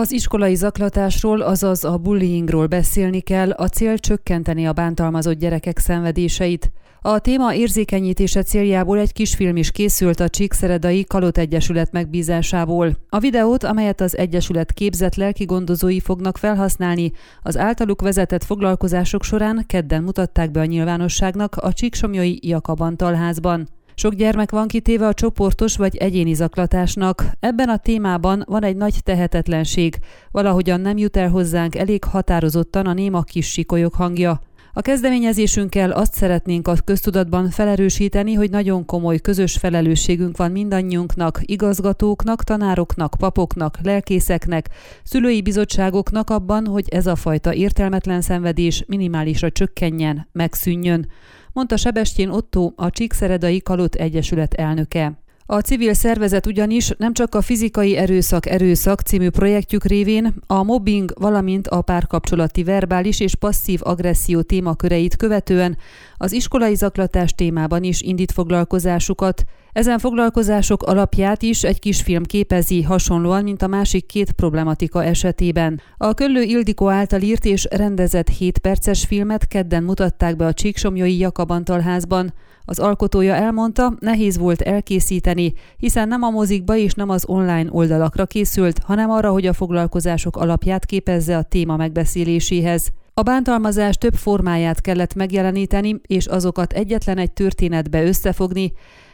Az iskolai zaklatásról, azaz a bullyingról beszélni kell, a cél csökkenteni a bántalmazott gyerekek szenvedéseit. A téma érzékenyítése céljából egy kisfilm is készült a Csíkszeredai Kalot Egyesület megbízásából. A videót, amelyet az Egyesület képzett lelkigondozói fognak felhasználni, az általuk vezetett foglalkozások során kedden mutatták be a nyilvánosságnak a Csíksomjai Jakabantalházban. Sok gyermek van kitéve a csoportos vagy egyéni zaklatásnak. Ebben a témában van egy nagy tehetetlenség, valahogyan nem jut el hozzánk elég határozottan a néma kis sikolyok hangja. A kezdeményezésünkkel azt szeretnénk a köztudatban felerősíteni, hogy nagyon komoly közös felelősségünk van mindannyiunknak, igazgatóknak, tanároknak, papoknak, lelkészeknek, szülői bizottságoknak abban, hogy ez a fajta értelmetlen szenvedés minimálisra csökkenjen, megszűnjön mondta Sebestyén Otto, a Csíkszeredai Kalott Egyesület elnöke. A civil szervezet ugyanis nem csak a fizikai erőszak erőszak című projektjük révén a mobbing, valamint a párkapcsolati verbális és passzív agresszió témaköreit követően az iskolai zaklatás témában is indít foglalkozásukat. Ezen foglalkozások alapját is egy kisfilm képezi, hasonlóan, mint a másik két problematika esetében. A Köllő Ildikó által írt és rendezett 7 perces filmet kedden mutatták be a Csíksomjói Jakabantalházban. Az alkotója elmondta, nehéz volt elkészíteni, hiszen nem a mozikba és nem az online oldalakra készült, hanem arra, hogy a foglalkozások alapját képezze a téma megbeszéléséhez. A bántalmazás több formáját kellett megjeleníteni, és azokat egyetlen egy történetbe összefogni,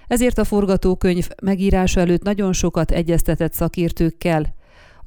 ezért a forgatókönyv megírása előtt nagyon sokat egyeztetett szakértőkkel.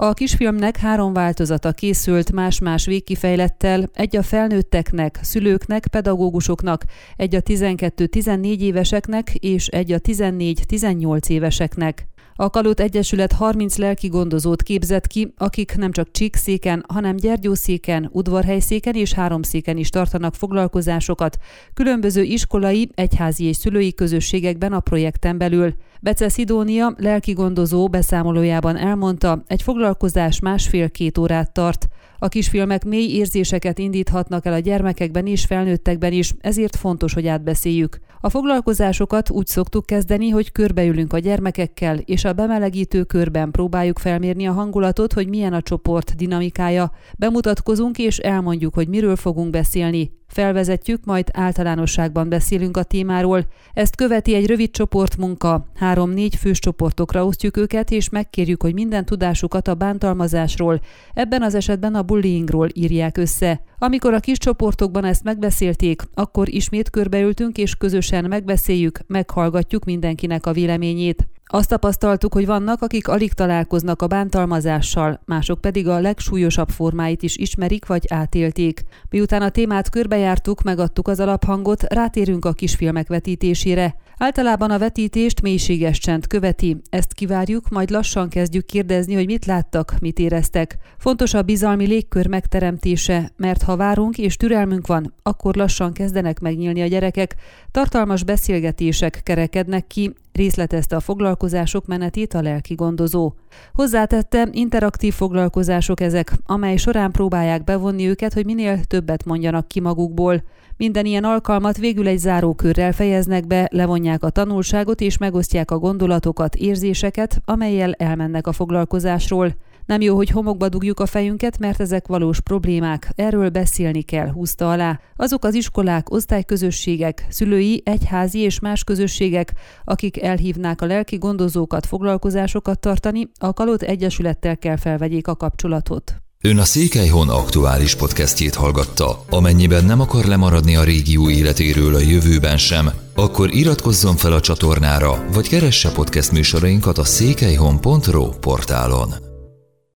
A kisfilmnek három változata készült más-más végkifejlettel, egy a felnőtteknek, szülőknek, pedagógusoknak, egy a 12-14 éveseknek és egy a 14-18 éveseknek. A Kalót Egyesület 30 lelki gondozót képzett ki, akik nem csak Csíkszéken, hanem Gyergyószéken, Udvarhelyszéken és Háromszéken is tartanak foglalkozásokat, különböző iskolai, egyházi és szülői közösségekben a projekten belül. Bece Szidónia lelki gondozó beszámolójában elmondta, egy foglalkozás másfél-két órát tart. A kisfilmek mély érzéseket indíthatnak el a gyermekekben és felnőttekben is, ezért fontos, hogy átbeszéljük. A foglalkozásokat úgy szoktuk kezdeni, hogy körbeülünk a gyermekekkel, és a bemelegítő körben próbáljuk felmérni a hangulatot, hogy milyen a csoport dinamikája. Bemutatkozunk és elmondjuk, hogy miről fogunk beszélni. Felvezetjük, majd általánosságban beszélünk a témáról. Ezt követi egy rövid csoportmunka. Három-négy fős csoportokra osztjuk őket, és megkérjük, hogy minden tudásukat a bántalmazásról, ebben az esetben a bullyingról írják össze. Amikor a kis csoportokban ezt megbeszélték, akkor ismét körbeültünk, és közösen megbeszéljük, meghallgatjuk mindenkinek a véleményét. Azt tapasztaltuk, hogy vannak, akik alig találkoznak a bántalmazással, mások pedig a legsúlyosabb formáit is ismerik vagy átélték. Miután a témát körbejártuk, megadtuk az alaphangot, rátérünk a kisfilmek vetítésére. Általában a vetítést mélységes csend követi, ezt kivárjuk, majd lassan kezdjük kérdezni, hogy mit láttak, mit éreztek. Fontos a bizalmi légkör megteremtése, mert ha várunk és türelmünk van, akkor lassan kezdenek megnyílni a gyerekek, tartalmas beszélgetések kerekednek ki, részletezte a foglalkozások menetét a lelki gondozó. Hozzátette, interaktív foglalkozások ezek, amely során próbálják bevonni őket, hogy minél többet mondjanak ki magukból. Minden ilyen alkalmat végül egy zárókörrel fejeznek be, levonják a tanulságot és megosztják a gondolatokat, érzéseket, amelyel elmennek a foglalkozásról. Nem jó, hogy homokba dugjuk a fejünket, mert ezek valós problémák. Erről beszélni kell, húzta alá. Azok az iskolák, osztályközösségek, szülői, egyházi és más közösségek, akik elhívnák a lelki gondozókat, foglalkozásokat tartani, a Kalót Egyesülettel kell felvegyék a kapcsolatot. Ön a Székelyhon aktuális podcastjét hallgatta. Amennyiben nem akar lemaradni a régió életéről a jövőben sem, akkor iratkozzon fel a csatornára, vagy keresse podcast műsorainkat a székelyhon.pro portálon.